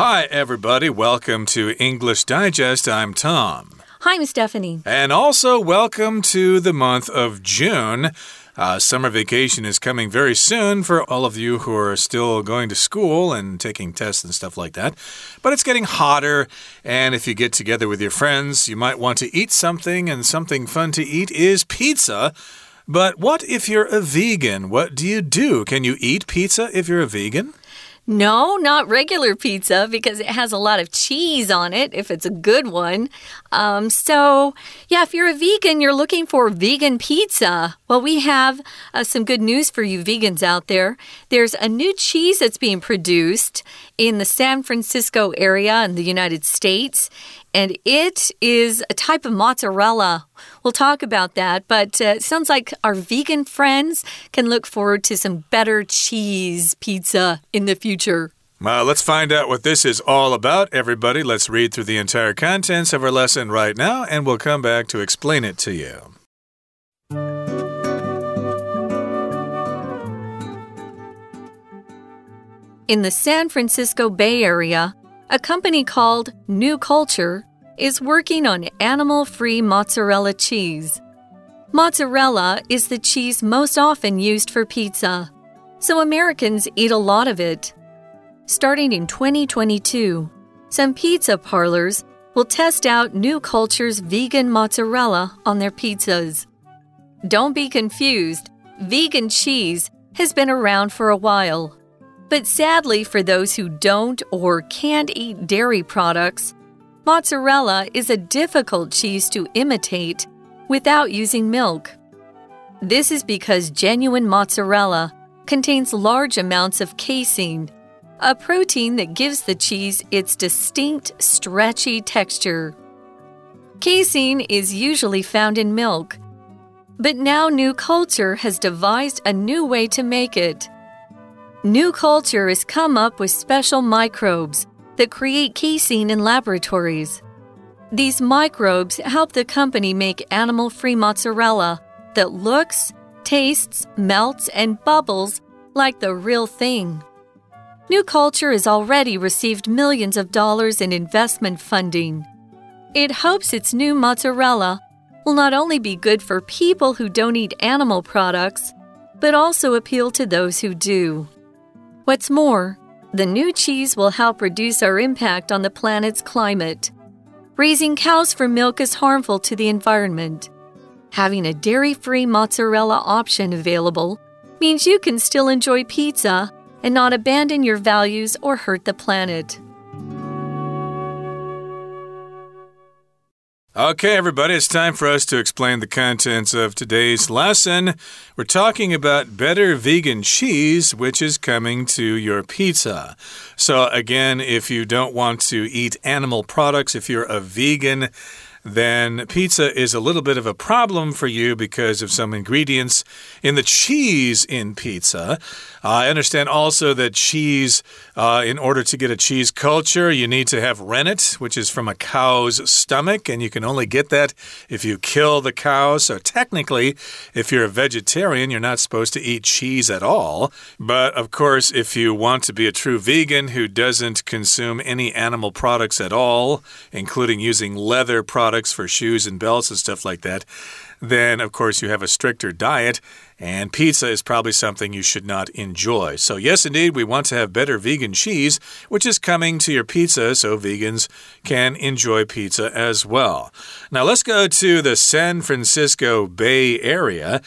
Hi, everybody. Welcome to English Digest. I'm Tom. Hi, I'm Stephanie. And also, welcome to the month of June. Uh, summer vacation is coming very soon for all of you who are still going to school and taking tests and stuff like that. But it's getting hotter, and if you get together with your friends, you might want to eat something, and something fun to eat is pizza. But what if you're a vegan? What do you do? Can you eat pizza if you're a vegan? No, not regular pizza because it has a lot of cheese on it if it's a good one. Um, so, yeah, if you're a vegan, you're looking for vegan pizza. Well, we have uh, some good news for you vegans out there. There's a new cheese that's being produced in the San Francisco area in the United States and it is a type of mozzarella. We'll talk about that, but uh, it sounds like our vegan friends can look forward to some better cheese pizza in the future. Well, let's find out what this is all about, everybody. Let's read through the entire contents of our lesson right now, and we'll come back to explain it to you. In the San Francisco Bay Area, a company called New Culture is working on animal free mozzarella cheese. Mozzarella is the cheese most often used for pizza, so Americans eat a lot of it. Starting in 2022, some pizza parlors will test out New Culture's vegan mozzarella on their pizzas. Don't be confused, vegan cheese has been around for a while. But sadly, for those who don't or can't eat dairy products, mozzarella is a difficult cheese to imitate without using milk. This is because genuine mozzarella contains large amounts of casein, a protein that gives the cheese its distinct, stretchy texture. Casein is usually found in milk, but now New Culture has devised a new way to make it. New Culture has come up with special microbes that create casein in laboratories. These microbes help the company make animal free mozzarella that looks, tastes, melts, and bubbles like the real thing. New Culture has already received millions of dollars in investment funding. It hopes its new mozzarella will not only be good for people who don't eat animal products, but also appeal to those who do. What's more, the new cheese will help reduce our impact on the planet's climate. Raising cows for milk is harmful to the environment. Having a dairy free mozzarella option available means you can still enjoy pizza and not abandon your values or hurt the planet. Okay, everybody, it's time for us to explain the contents of today's lesson. We're talking about better vegan cheese, which is coming to your pizza. So, again, if you don't want to eat animal products, if you're a vegan, then pizza is a little bit of a problem for you because of some ingredients in the cheese in pizza. Uh, I understand also that cheese, uh, in order to get a cheese culture, you need to have rennet, which is from a cow's stomach, and you can only get that if you kill the cow. So technically, if you're a vegetarian, you're not supposed to eat cheese at all. But of course, if you want to be a true vegan who doesn't consume any animal products at all, including using leather products for shoes and belts and stuff like that, then of course you have a stricter diet. And pizza is probably something you should not enjoy. So, yes, indeed, we want to have better vegan cheese, which is coming to your pizza so vegans can enjoy pizza as well. Now, let's go to the San Francisco Bay Area.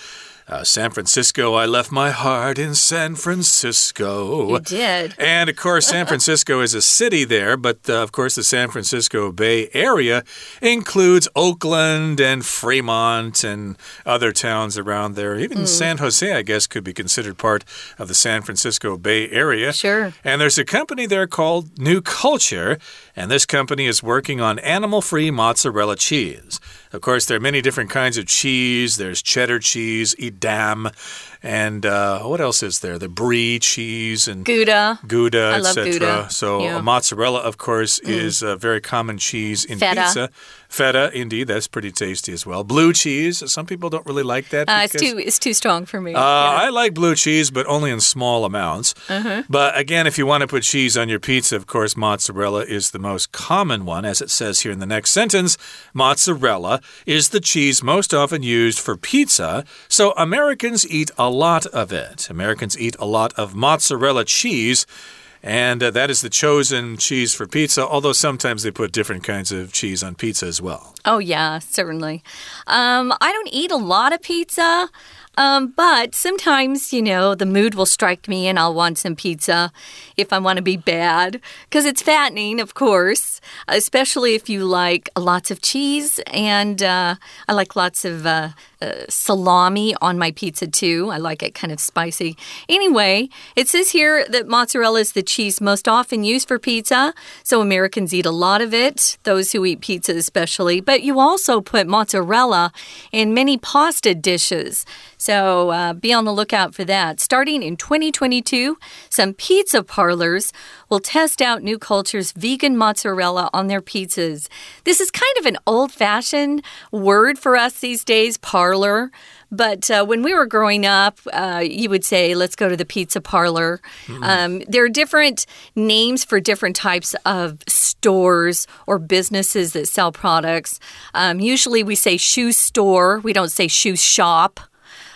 Uh, San Francisco, I left my heart in San Francisco. You did. And of course, San Francisco is a city there, but uh, of course, the San Francisco Bay Area includes Oakland and Fremont and other towns around there. Even mm. San Jose, I guess, could be considered part of the San Francisco Bay Area. Sure. And there's a company there called New Culture, and this company is working on animal free mozzarella cheese. Of course, there are many different kinds of cheese. There's cheddar cheese, Edam, and uh, what else is there? The brie cheese and Gouda. Gouda, etc. So Yeah. Mm. mozzarella, of course, is a very common cheese in Feta. pizza. Feta, indeed, that's pretty tasty as well. Blue cheese, some people don't really like that. Uh, it's too it's too strong for me. uh, I like blue cheese, but only in small amounts. Uh-huh. But again, if you want to put cheese on your pizza, of course, mozzarella is the most common one. As it says here in the next sentence, mozzarella is the cheese most often used for pizza. So Americans eat a lot of it. Americans eat a lot of mozzarella cheese. And uh, that is the chosen cheese for pizza, although sometimes they put different kinds of cheese on pizza as well. Oh, yeah, certainly. Um, I don't eat a lot of pizza. Um, but sometimes, you know, the mood will strike me and I'll want some pizza if I want to be bad. Because it's fattening, of course, especially if you like lots of cheese. And uh, I like lots of uh, uh, salami on my pizza too. I like it kind of spicy. Anyway, it says here that mozzarella is the cheese most often used for pizza. So Americans eat a lot of it, those who eat pizza especially. But you also put mozzarella in many pasta dishes. So uh, be on the lookout for that. Starting in 2022, some pizza parlors will test out New Culture's vegan mozzarella on their pizzas. This is kind of an old fashioned word for us these days, parlor. But uh, when we were growing up, uh, you would say, let's go to the pizza parlor. Um, there are different names for different types of stores or businesses that sell products. Um, usually we say shoe store, we don't say shoe shop.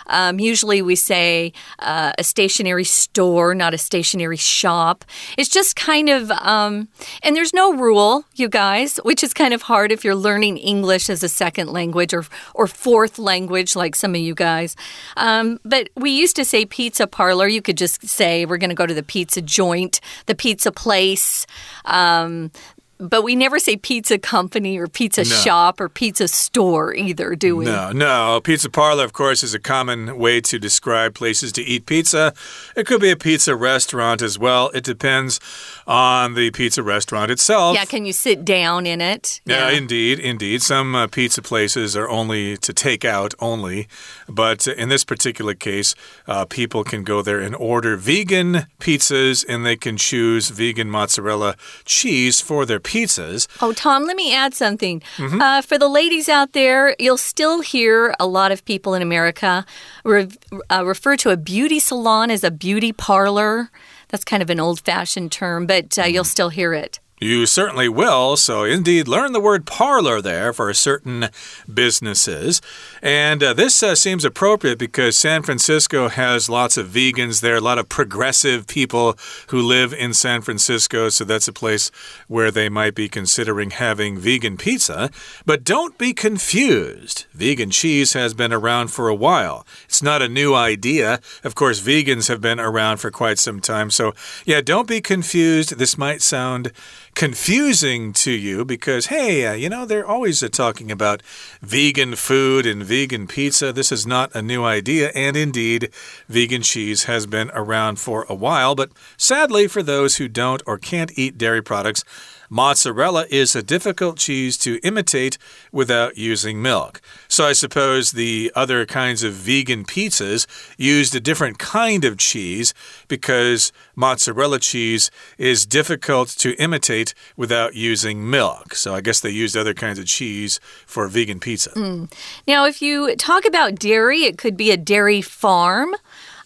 Um, usually we say uh, a stationery store, not a stationery shop. It's just kind of, um, and there's no rule, you guys, which is kind of hard if you're learning English as a second language or, or fourth language, like some of you guys. Um, but we used to say pizza parlor. You could just say we're going to go to the pizza joint, the pizza place. But we never say pizza company or pizza shop or pizza store either, do we? No, no. Pizza parlor, of course, is a common way to describe places to eat pizza. It could be a pizza restaurant as well. It depends on the pizza restaurant itself. Yeah, can you sit down in it? Yeah, indeed, indeed. Some uh, pizza places are only to take out only, but in this particular case, uh, people can go there and order vegan pizzas, and they can choose vegan mozzarella cheese for their pizzas. Oh, Tom, let me add something. Mm-hmm. Uh, for the ladies out there, you'll still hear a lot of people in America re uh, refer to a beauty salon as a beauty parlor. That's kind of an old fashioned term, but uh, you'll still hear it. You certainly will. So, indeed, learn the word parlor there for certain businesses. And uh, this uh, seems appropriate because San Francisco has lots of vegans there, a lot of progressive people who live in San Francisco. So, that's a place where they might be considering having vegan pizza. But don't be confused. Vegan cheese has been around for a while, it's not a new idea. Of course, vegans have been around for quite some time. So, yeah, don't be confused. This might sound confusing to you because, hey, uh, you know, they're always uh, talking about vegan food and vegan pizza. This is not a new idea. And indeed, vegan cheese has been around for a while. But sadly, for those who don't or can't eat dairy products, Mozzarella is a difficult cheese to imitate without using milk. So I suppose the other kinds of vegan pizzas used a different kind of cheese because mozzarella cheese is difficult to imitate without using milk. So I guess they used other kinds of cheese for vegan pizza. Hmm. Now, if you talk about dairy, it could be a dairy farm.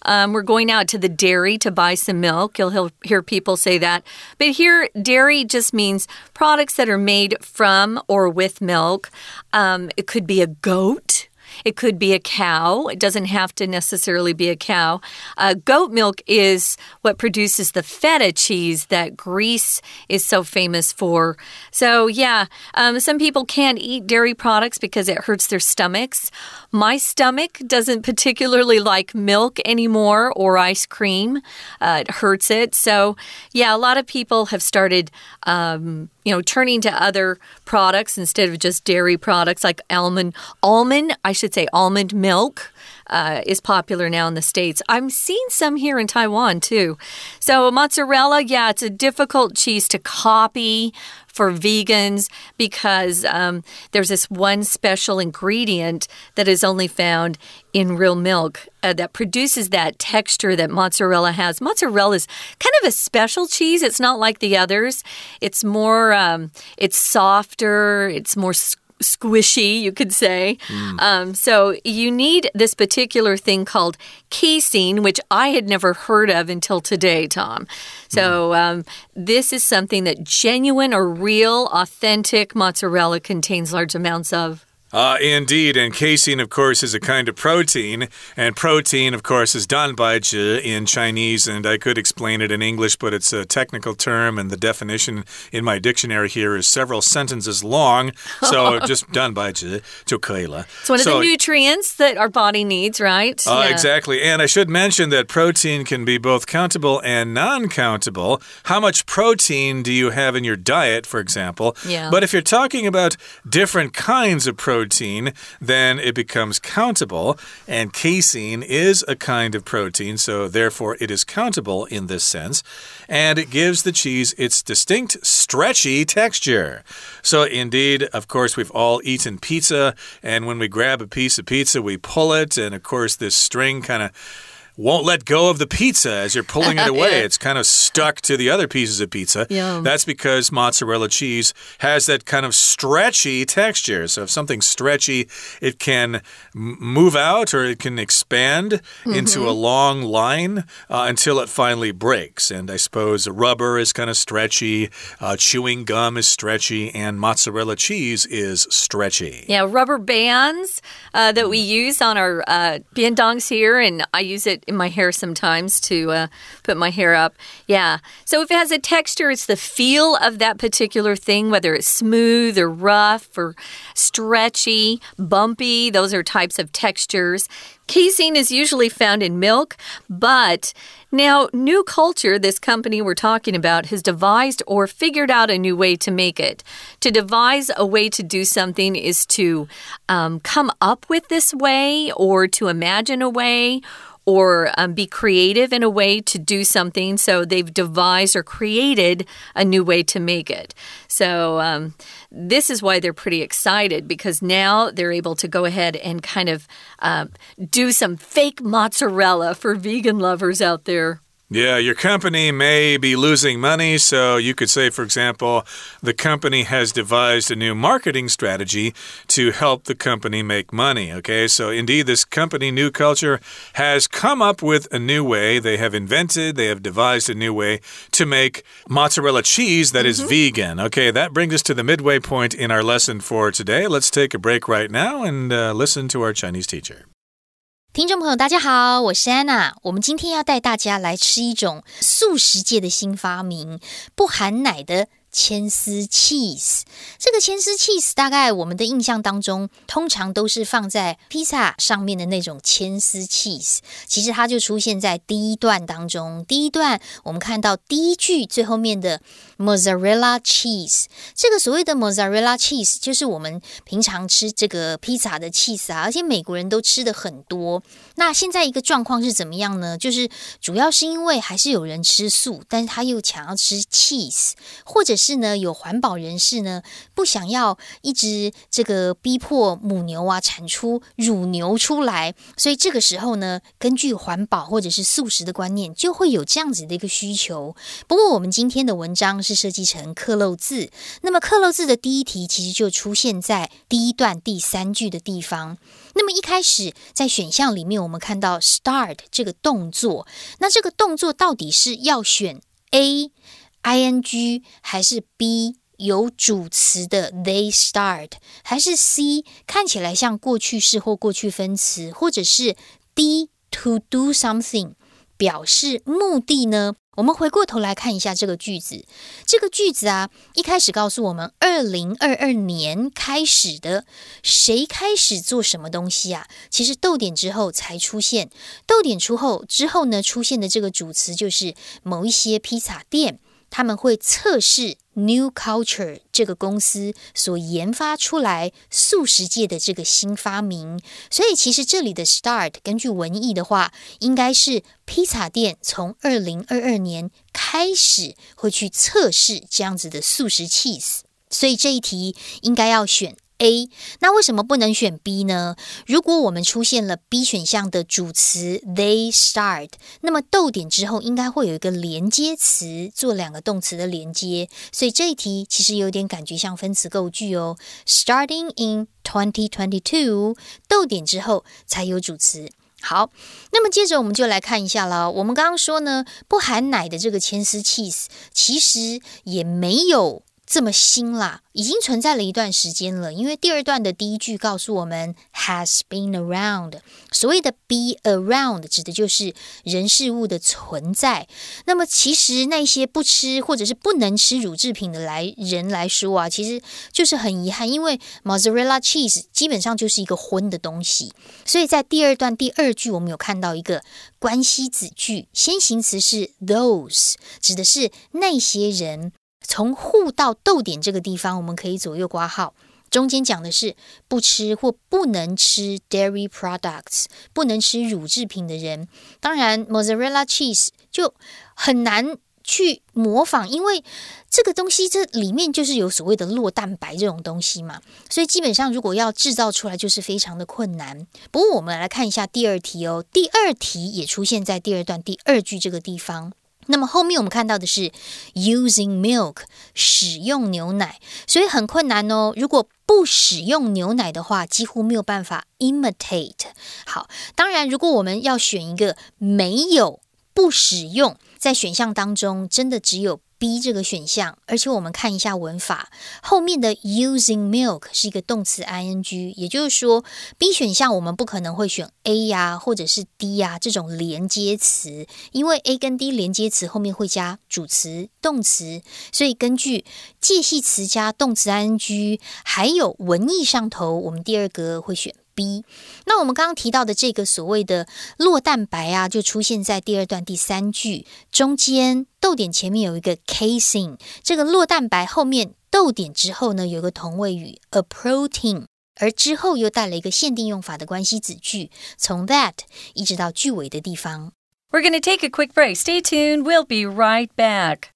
Um, we're going out to the dairy to buy some milk. You'll hear- people say that. But here, dairy just means products that are made from or with milk. Um, it could be a goat. It could be a cow. It doesn't have to necessarily be a cow. Uh, goat milk is what produces the feta cheese that Greece is so famous for. So, yeah, um, some people can't eat dairy products because it hurts their stomachs. My stomach doesn't particularly like milk anymore or ice cream, uh, it hurts it. So, yeah, a lot of people have started. Um, you know, turning to other products instead of just dairy products like almond. Almond, I should say almond milk. Uh, is popular now in the States. I'm seeing some here in Taiwan too. So, mozzarella, yeah, it's a difficult cheese to copy for vegans because um, there's this one special ingredient that is only found in real milk uh, that produces that texture that mozzarella has. Mozzarella is kind of a special cheese. It's not like the others. It's more, um, it's softer. It's more squishy, you could say. Mm. Um, so you need this particular thing called casein, which I had never heard of until today, Tom. So mm. um, this is something that genuine or real, authentic mozzarella contains large amounts of. Uh, indeed, and casein, of course, is a kind of protein, and protein, of course, is danbaizhi in Chinese, and I could explain it in English, but it's a technical term, and the definition in my dictionary here is several sentences long, so just danbaizhi It's one of so, the nutrients that our body needs, right? Uh, yeah. Exactly, and I should mention that protein can be both countable and non-countable. How much protein do you have in your diet, for example? Yeah. But if you're talking about different kinds of protein, protein, then it becomes countable. And casein is a kind of protein, so therefore it is countable in this sense. And it gives the cheese its distinct stretchy texture. So, indeed, of course, we've all eaten pizza, and when we grab a piece of pizza, we pull it, and of course, this string kind of won't let go of the pizza as you're pulling it away. it's kind of stuck to the other pieces of pizza. Yum. That's because mozzarella cheese has that kind of stretchy texture. So if something's stretchy, it can move out or it can expand mm -hmm. into a long line uh, until it finally breaks. And I suppose rubber is kind of stretchy, uh, chewing gum is stretchy, and mozzarella cheese is stretchy. Yeah, rubber bands uh, that we use on our uh, here, and I use it in my hair sometimes to uh, put my hair up. Yeah. So if it has a texture, it's the feel of that particular thing, whether it's smooth or rough or stretchy, bumpy. Those are types of textures. Casein is usually found in milk, but now New Culture, this company we're talking about, has devised or figured out a new way to make it. To devise a way to do something is to um, come up with this way or to imagine a way or um, be creative in a way to do something. So they've devised or created a new way to make it. So um, this is why they're pretty excited because now they're able to go ahead and kind of uh, do some fake mozzarella for vegan lovers out there. Yeah, your company may be losing money, so you could say, for example, the company has devised a new marketing strategy to help the company make money. Okay, so indeed, this company, New Culture, has come up with a new way. They have invented, they have devised a new way to make mozzarella cheese that mm -hmm. is mm-hmm. vegan. Okay, that brings us to the midway point in our lesson for today. Let's take a break right now and uh, listen to our Chinese teacher. 听众朋友，大家好，我是安娜。我们今天要带大家来吃一种素食界的新发明——不含奶的。千丝 cheese，这个千丝 cheese 大概我们的印象当中，通常都是放在披萨上面的那种千丝 cheese。其实它就出现在第一段当中。第一段我们看到第一句最后面的 mozzarella cheese，这个所谓的 mozzarella cheese 就是我们平常吃这个披萨的 cheese 啊，而且美国人都吃的很多。那现在一个状况是怎么样呢？就是主要是因为还是有人吃素，但是他又想要吃 cheese，或者是呢，有环保人士呢不想要一直这个逼迫母牛啊产出乳牛出来，所以这个时候呢，根据环保或者是素食的观念，就会有这样子的一个需求。不过我们今天的文章是设计成刻漏字，那么刻漏字的第一题其实就出现在第一段第三句的地方。那么一开始在选项里面，我们看到 start 这个动作，那这个动作到底是要选 A？Ing 还是 B 有主词的 they start，还是 C 看起来像过去式或过去分词，或者是 D to do something 表示目的呢？我们回过头来看一下这个句子，这个句子啊，一开始告诉我们二零二二年开始的，谁开始做什么东西啊？其实逗点之后才出现，逗点出后之后呢，出现的这个主词就是某一些披萨店。他们会测试 New Culture 这个公司所研发出来素食界的这个新发明。所以其实这里的 start 根据文艺的话，应该是披萨店从二零二二年开始会去测试这样子的素食 cheese。所以这一题应该要选。A，那为什么不能选 B 呢？如果我们出现了 B 选项的主词 they start，那么逗点之后应该会有一个连接词做两个动词的连接，所以这一题其实有点感觉像分词构句哦。Starting in twenty twenty two，逗点之后才有主词。好，那么接着我们就来看一下了。我们刚刚说呢，不含奶的这个牵丝 cheese，其实也没有。这么新啦，已经存在了一段时间了。因为第二段的第一句告诉我们 has been around，所谓的 be around 指的就是人事物的存在。那么其实那些不吃或者是不能吃乳制品的来人来说啊，其实就是很遗憾，因为 mozzarella cheese 基本上就是一个荤的东西。所以在第二段第二句，我们有看到一个关系子句，先行词是 those，指的是那些人。从户到逗点这个地方，我们可以左右挂号。中间讲的是不吃或不能吃 dairy products，不能吃乳制品的人。当然，mozzarella cheese 就很难去模仿，因为这个东西这里面就是有所谓的酪蛋白这种东西嘛，所以基本上如果要制造出来，就是非常的困难。不过我们来看一下第二题哦，第二题也出现在第二段第二句这个地方。那么后面我们看到的是 using milk 使用牛奶，所以很困难哦。如果不使用牛奶的话，几乎没有办法 imitate。好，当然如果我们要选一个没有不使用，在选项当中，真的只有。B 这个选项，而且我们看一下文法，后面的 using milk 是一个动词 ing，也就是说 B 选项我们不可能会选 A 呀，或者是 D 呀这种连接词，因为 A 跟 D 连接词后面会加主词、动词，所以根据介系词加动词 ing，还有文意上头，我们第二个会选。B，那我们刚刚提到的这个所谓的酪蛋白啊，就出现在第二段第三句中间，逗点前面有一个 casing，这个酪蛋白后面逗点之后呢，有个同位语 a protein，而之后又带了一个限定用法的关系子句，从 that 一直到句尾的地方。We're going to take a quick break. Stay tuned. We'll be right back.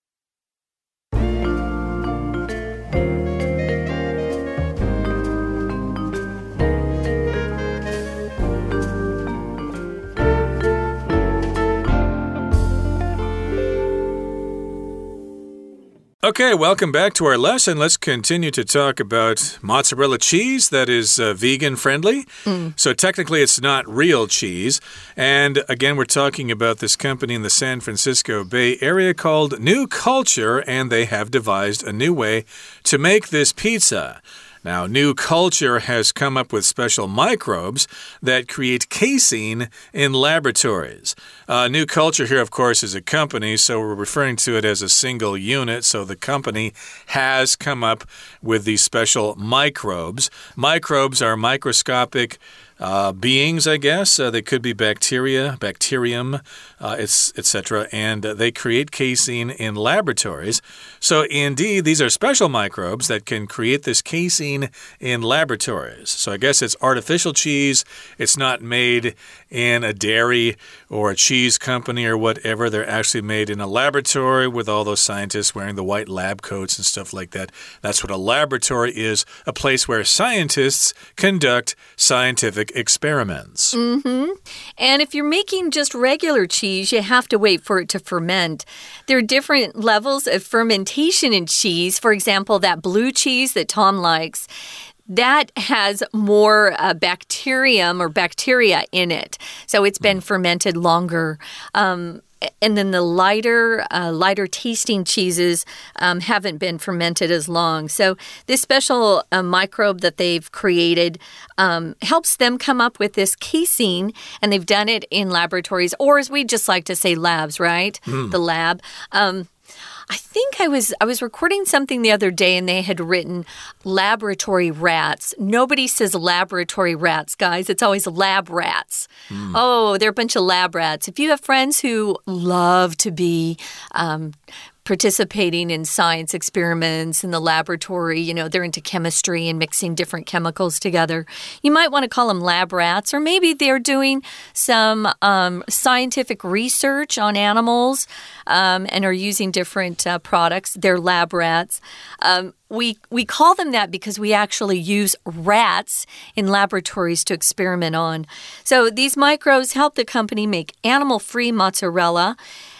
Okay, welcome back to our lesson. Let's continue to talk about mozzarella cheese that is uh, vegan friendly. Mm. So, technically, it's not real cheese. And again, we're talking about this company in the San Francisco Bay Area called New Culture, and they have devised a new way to make this pizza. Now, new culture has come up with special microbes that create casein in laboratories. Uh, new culture here, of course, is a company, so we're referring to it as a single unit. So the company has come up with these special microbes. Microbes are microscopic uh, beings, I guess. Uh, they could be bacteria, bacterium, uh, etc. And they create casein in laboratories. So, indeed, these are special microbes that can create this casein in laboratories. So, I guess it's artificial cheese. It's not made in a dairy or a cheese company or whatever. They're actually made in a laboratory with all those scientists wearing the white lab coats and stuff like that. That's what a laboratory is a place where scientists conduct scientific experiments. Mm hmm. And if you're making just regular cheese, you have to wait for it to ferment. There are different levels of fermentation in cheese. For example, that blue cheese that Tom likes that has more uh, bacterium or bacteria in it. So it's been fermented longer. Um, and then the lighter, uh, lighter tasting cheeses um, haven't been fermented as long. So this special uh, microbe that they've created um, helps them come up with this casein, and they've done it in laboratories, or as we just like to say, labs, right? Mm. The lab. Um, I think I was I was recording something the other day and they had written laboratory rats. Nobody says laboratory rats, guys. It's always lab rats. Mm. Oh, they're a bunch of lab rats. If you have friends who love to be um, participating in science experiments in the laboratory. You know, they're into chemistry and mixing different chemicals together. You might want to call them lab rats, or maybe they're doing some um, scientific research on animals um, and are using different uh, products. They're lab rats. Um, we we call them that because we actually use rats in laboratories to experiment on. So these microbes help the company make animal-free mozzarella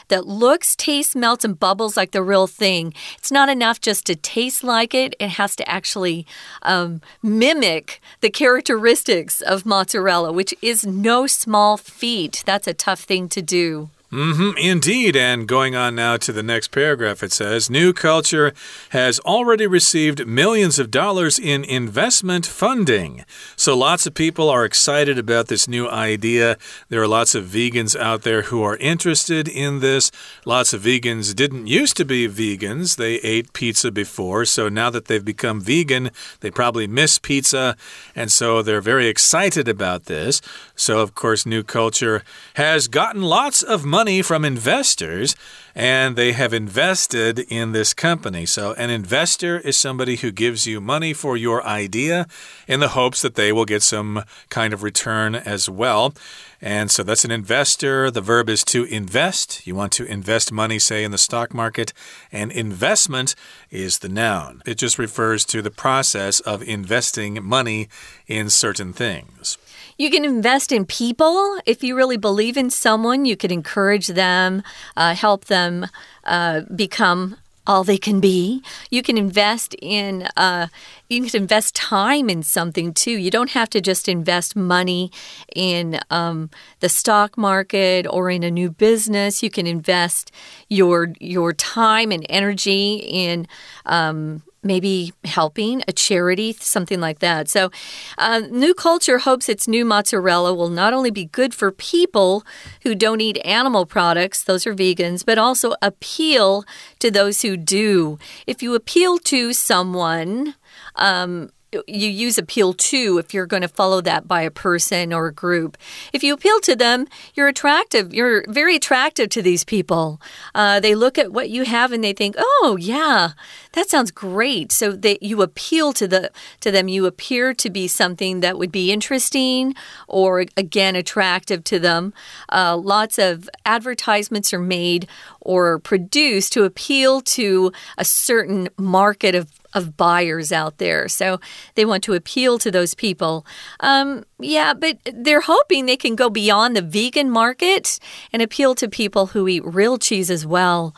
that looks, tastes, melts, and bubbles like the real thing. It's not enough just to taste like it, it has to actually um, mimic the characteristics of mozzarella, which is no small feat. That's a tough thing to do. Mm -hmm, indeed. And going on now to the next paragraph, it says New Culture has already received millions of dollars in investment funding. So lots of people are excited about this new idea. There are lots of vegans out there who are interested in this. Lots of vegans didn't used to be vegans, they ate pizza before. So now that they've become vegan, they probably miss pizza. And so they're very excited about this. So, of course, New Culture has gotten lots of money money from investors and they have invested in this company. So, an investor is somebody who gives you money for your idea in the hopes that they will get some kind of return as well. And so that's an investor. The verb is to invest. You want to invest money, say, in the stock market, and investment is the noun. It just refers to the process of investing money in certain things. You can invest in people. If you really believe in someone, you could encourage them, uh, help them uh, become all they can be. You can invest in uh, you can invest time in something too. You don't have to just invest money in um, the stock market or in a new business. You can invest your your time and energy in um, maybe helping a charity, something like that. So, uh, New Culture hopes its new mozzarella will not only be good for people who don't eat animal products, those are vegans, but also appeal to those who do. If you appeal to someone, um, you use appeal to if you're going to follow that by a person or a group. If you appeal to them, you're attractive. You're very attractive to these people. Uh, they look at what you have and they think, "Oh, yeah, that sounds great." So that you appeal to the to them. You appear to be something that would be interesting or again attractive to them. Uh, lots of advertisements are made or produced to appeal to a certain market of of buyers out there. So they want to appeal to those people. Um, yeah, but they're hoping they can go beyond the vegan market and appeal to people who eat real cheese as well.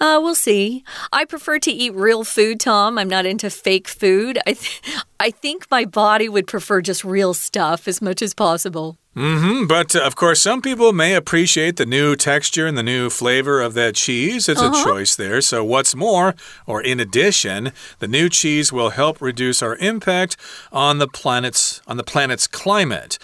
Uh, we'll see. I prefer to eat real food, Tom. I'm not into fake food. I, th I think my body would prefer just real stuff as much as possible. Mm -hmm. But uh, of course, some people may appreciate the new texture and the new flavor of that cheese. It's uh -huh. a uh-huh. choice there. So, what's more, or in addition, the new cheese will help reduce our impact on the planet's on the planet's climate.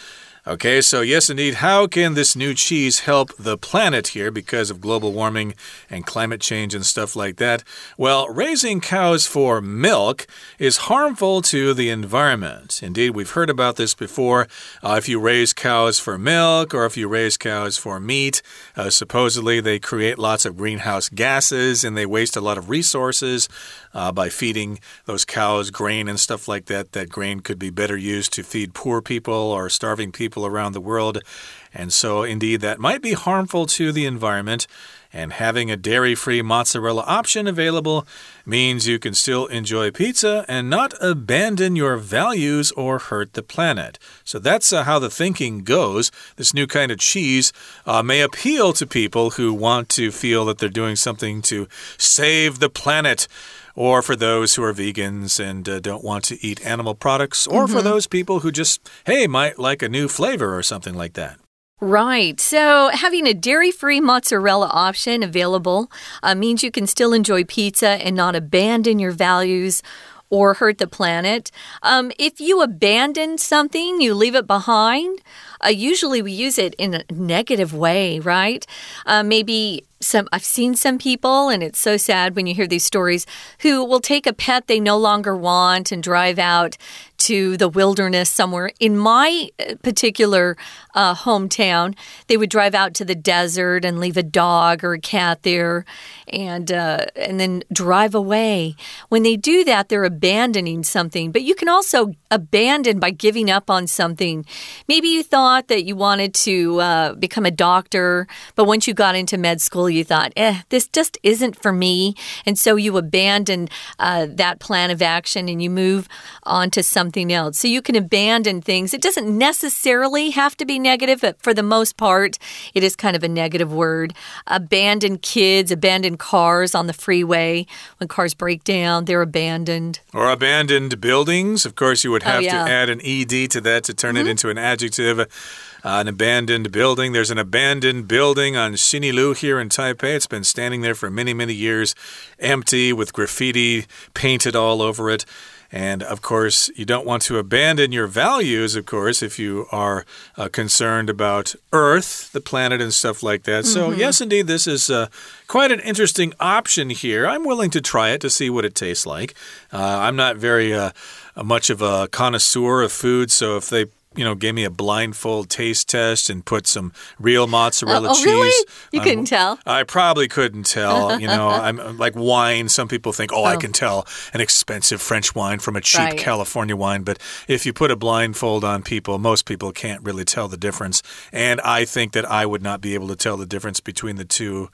Okay, so yes, indeed, how can this new cheese help the planet here because of global warming and climate change and stuff like that? Well, raising cows for milk is harmful to the environment. Indeed, we've heard about this before. Uh, if you raise cows for milk or if you raise cows for meat, uh, supposedly they create lots of greenhouse gases and they waste a lot of resources uh, by feeding those cows grain and stuff like that. That grain could be better used to feed poor people or starving people around the world. And so, indeed, that might be harmful to the environment. And having a dairy free mozzarella option available means you can still enjoy pizza and not abandon your values or hurt the planet. So that's uh, how the thinking goes. This new kind of cheese uh, may appeal to people who want to feel that they're doing something to save the planet or for those who are vegans and uh, don't want to eat animal products, or mm -hmm. for mm-hmm. those people who just, hey, might like a new flavor or something like that. Right. So, having a dairy free mozzarella option available uh, means you can still enjoy pizza and not abandon your values or hurt the planet. Um, if you abandon something, you leave it behind, uh, usually we use it in a negative way, right? Uh, maybe some I've seen some people and it's so sad when you hear these stories who will take a pet they no longer want and drive out to the wilderness somewhere. In my uh, particular uh, hometown, they would drive out to the desert and leave a dog or a cat there, and uh, and then drive away. When they do that, they're abandoning something. But you can also abandon by giving up on something. Maybe you thought that you wanted to uh, become a doctor, but once you got into med school, you thought, "eh, this just isn't for me," and so you abandon uh, that plan of action and you move on to something else. So you can abandon things. It doesn't necessarily have to be negative, but for the most part, it is kind of a negative word. Abandon kids, abandon cars on the freeway. When cars break down, they're abandoned. Or abandoned buildings. Of course, you would oh, have oh, yeah. to add an ed to that to turn mm -hmm. it mm-hmm. into an adjective. Uh, an abandoned building. There's an abandoned building on Xinyilu here in Taipei. It's been standing there for many, many years, empty with graffiti painted all over it. And of course, you don't want to abandon your values, of course, if you are uh, concerned about Earth, the planet, and stuff like that. Mm -hmm. So, mm-hmm. yes, indeed, this is uh, quite an interesting option here. I'm willing to try it to see what it tastes like. Uh, I'm not very uh, much of a connoisseur of food, so if they you know, gave me a blindfold taste test and put some real mozzarella oh, oh cheese. Really? You um, couldn't tell? I probably couldn't tell. You know, I'm like wine. Some people think, oh, oh, I can tell an expensive French wine from a cheap right. California wine. But if you put a blindfold on people, most people can't really tell the difference. And I think that I would not be able to tell the difference between the two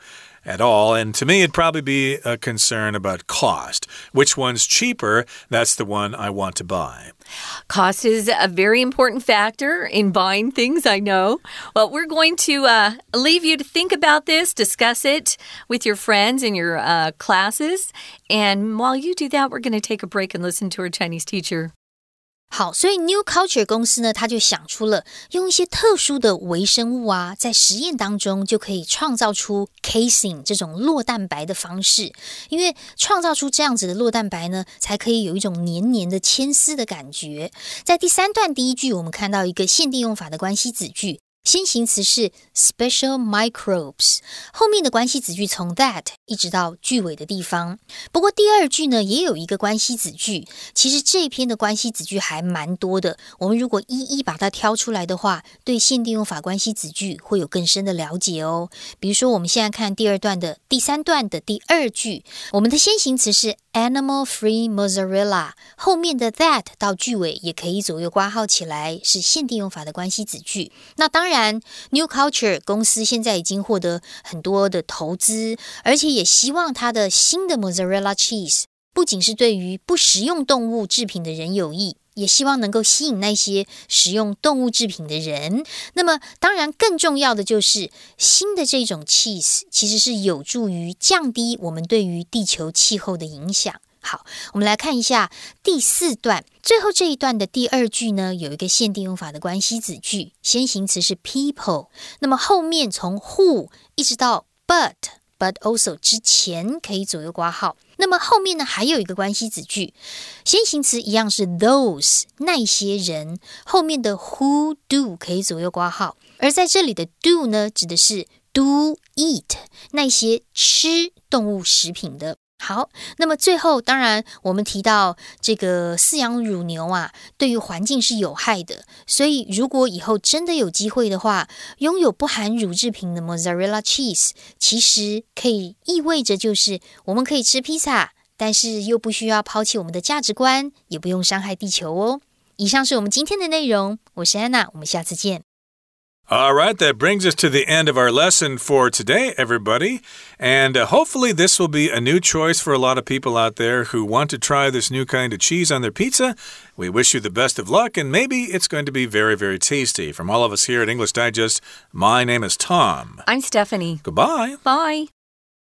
at all. And to me, it'd probably be a concern about cost. Which one's cheaper? That's the one I want to buy. Cost is a very important factor in buying things, I know. Well, we're going to uh, leave you to think about this, discuss it with your friends in your uh, classes. And while you do that, we're going to take a break and listen to our Chinese teacher. 好，所以 New Culture 公司呢，他就想出了用一些特殊的微生物啊，在实验当中就可以创造出 casing 这种酪蛋白的方式。因为创造出这样子的酪蛋白呢，才可以有一种黏黏的牵丝的感觉。在第三段第一句，我们看到一个限定用法的关系子句。先行词是 special microbes，后面的关系子句从 that 一直到句尾的地方。不过第二句呢也有一个关系子句，其实这篇的关系子句还蛮多的。我们如果一一把它挑出来的话，对限定用法关系子句会有更深的了解哦。比如说，我们现在看第二段的第三段的第二句，我们的先行词是 animal-free mozzarella，后面的 that 到句尾也可以左右挂号起来，是限定用法的关系子句。那当然。然，New Culture 公司现在已经获得很多的投资，而且也希望它的新的 Mozzarella Cheese 不仅是对于不食用动物制品的人有益，也希望能够吸引那些食用动物制品的人。那么，当然更重要的就是新的这种 cheese 其实是有助于降低我们对于地球气候的影响。好，我们来看一下第四段最后这一段的第二句呢，有一个限定用法的关系子句，先行词是 people，那么后面从 who 一直到 but but also 之前可以左右挂号。那么后面呢还有一个关系子句，先行词一样是 those 那些人，后面的 who do 可以左右挂号，而在这里的 do 呢指的是 do eat 那些吃动物食品的。好，那么最后，当然我们提到这个饲养乳牛啊，对于环境是有害的。所以，如果以后真的有机会的话，拥有不含乳制品的 mozzarella cheese，其实可以意味着就是我们可以吃披萨，但是又不需要抛弃我们的价值观，也不用伤害地球哦。以上是我们今天的内容，我是安娜，我们下次见。All right, that brings us to the end of our lesson for today, everybody. And uh, hopefully, this will be a new choice for a lot of people out there who want to try this new kind of cheese on their pizza. We wish you the best of luck, and maybe it's going to be very, very tasty. From all of us here at English Digest, my name is Tom. I'm Stephanie. Goodbye. Bye.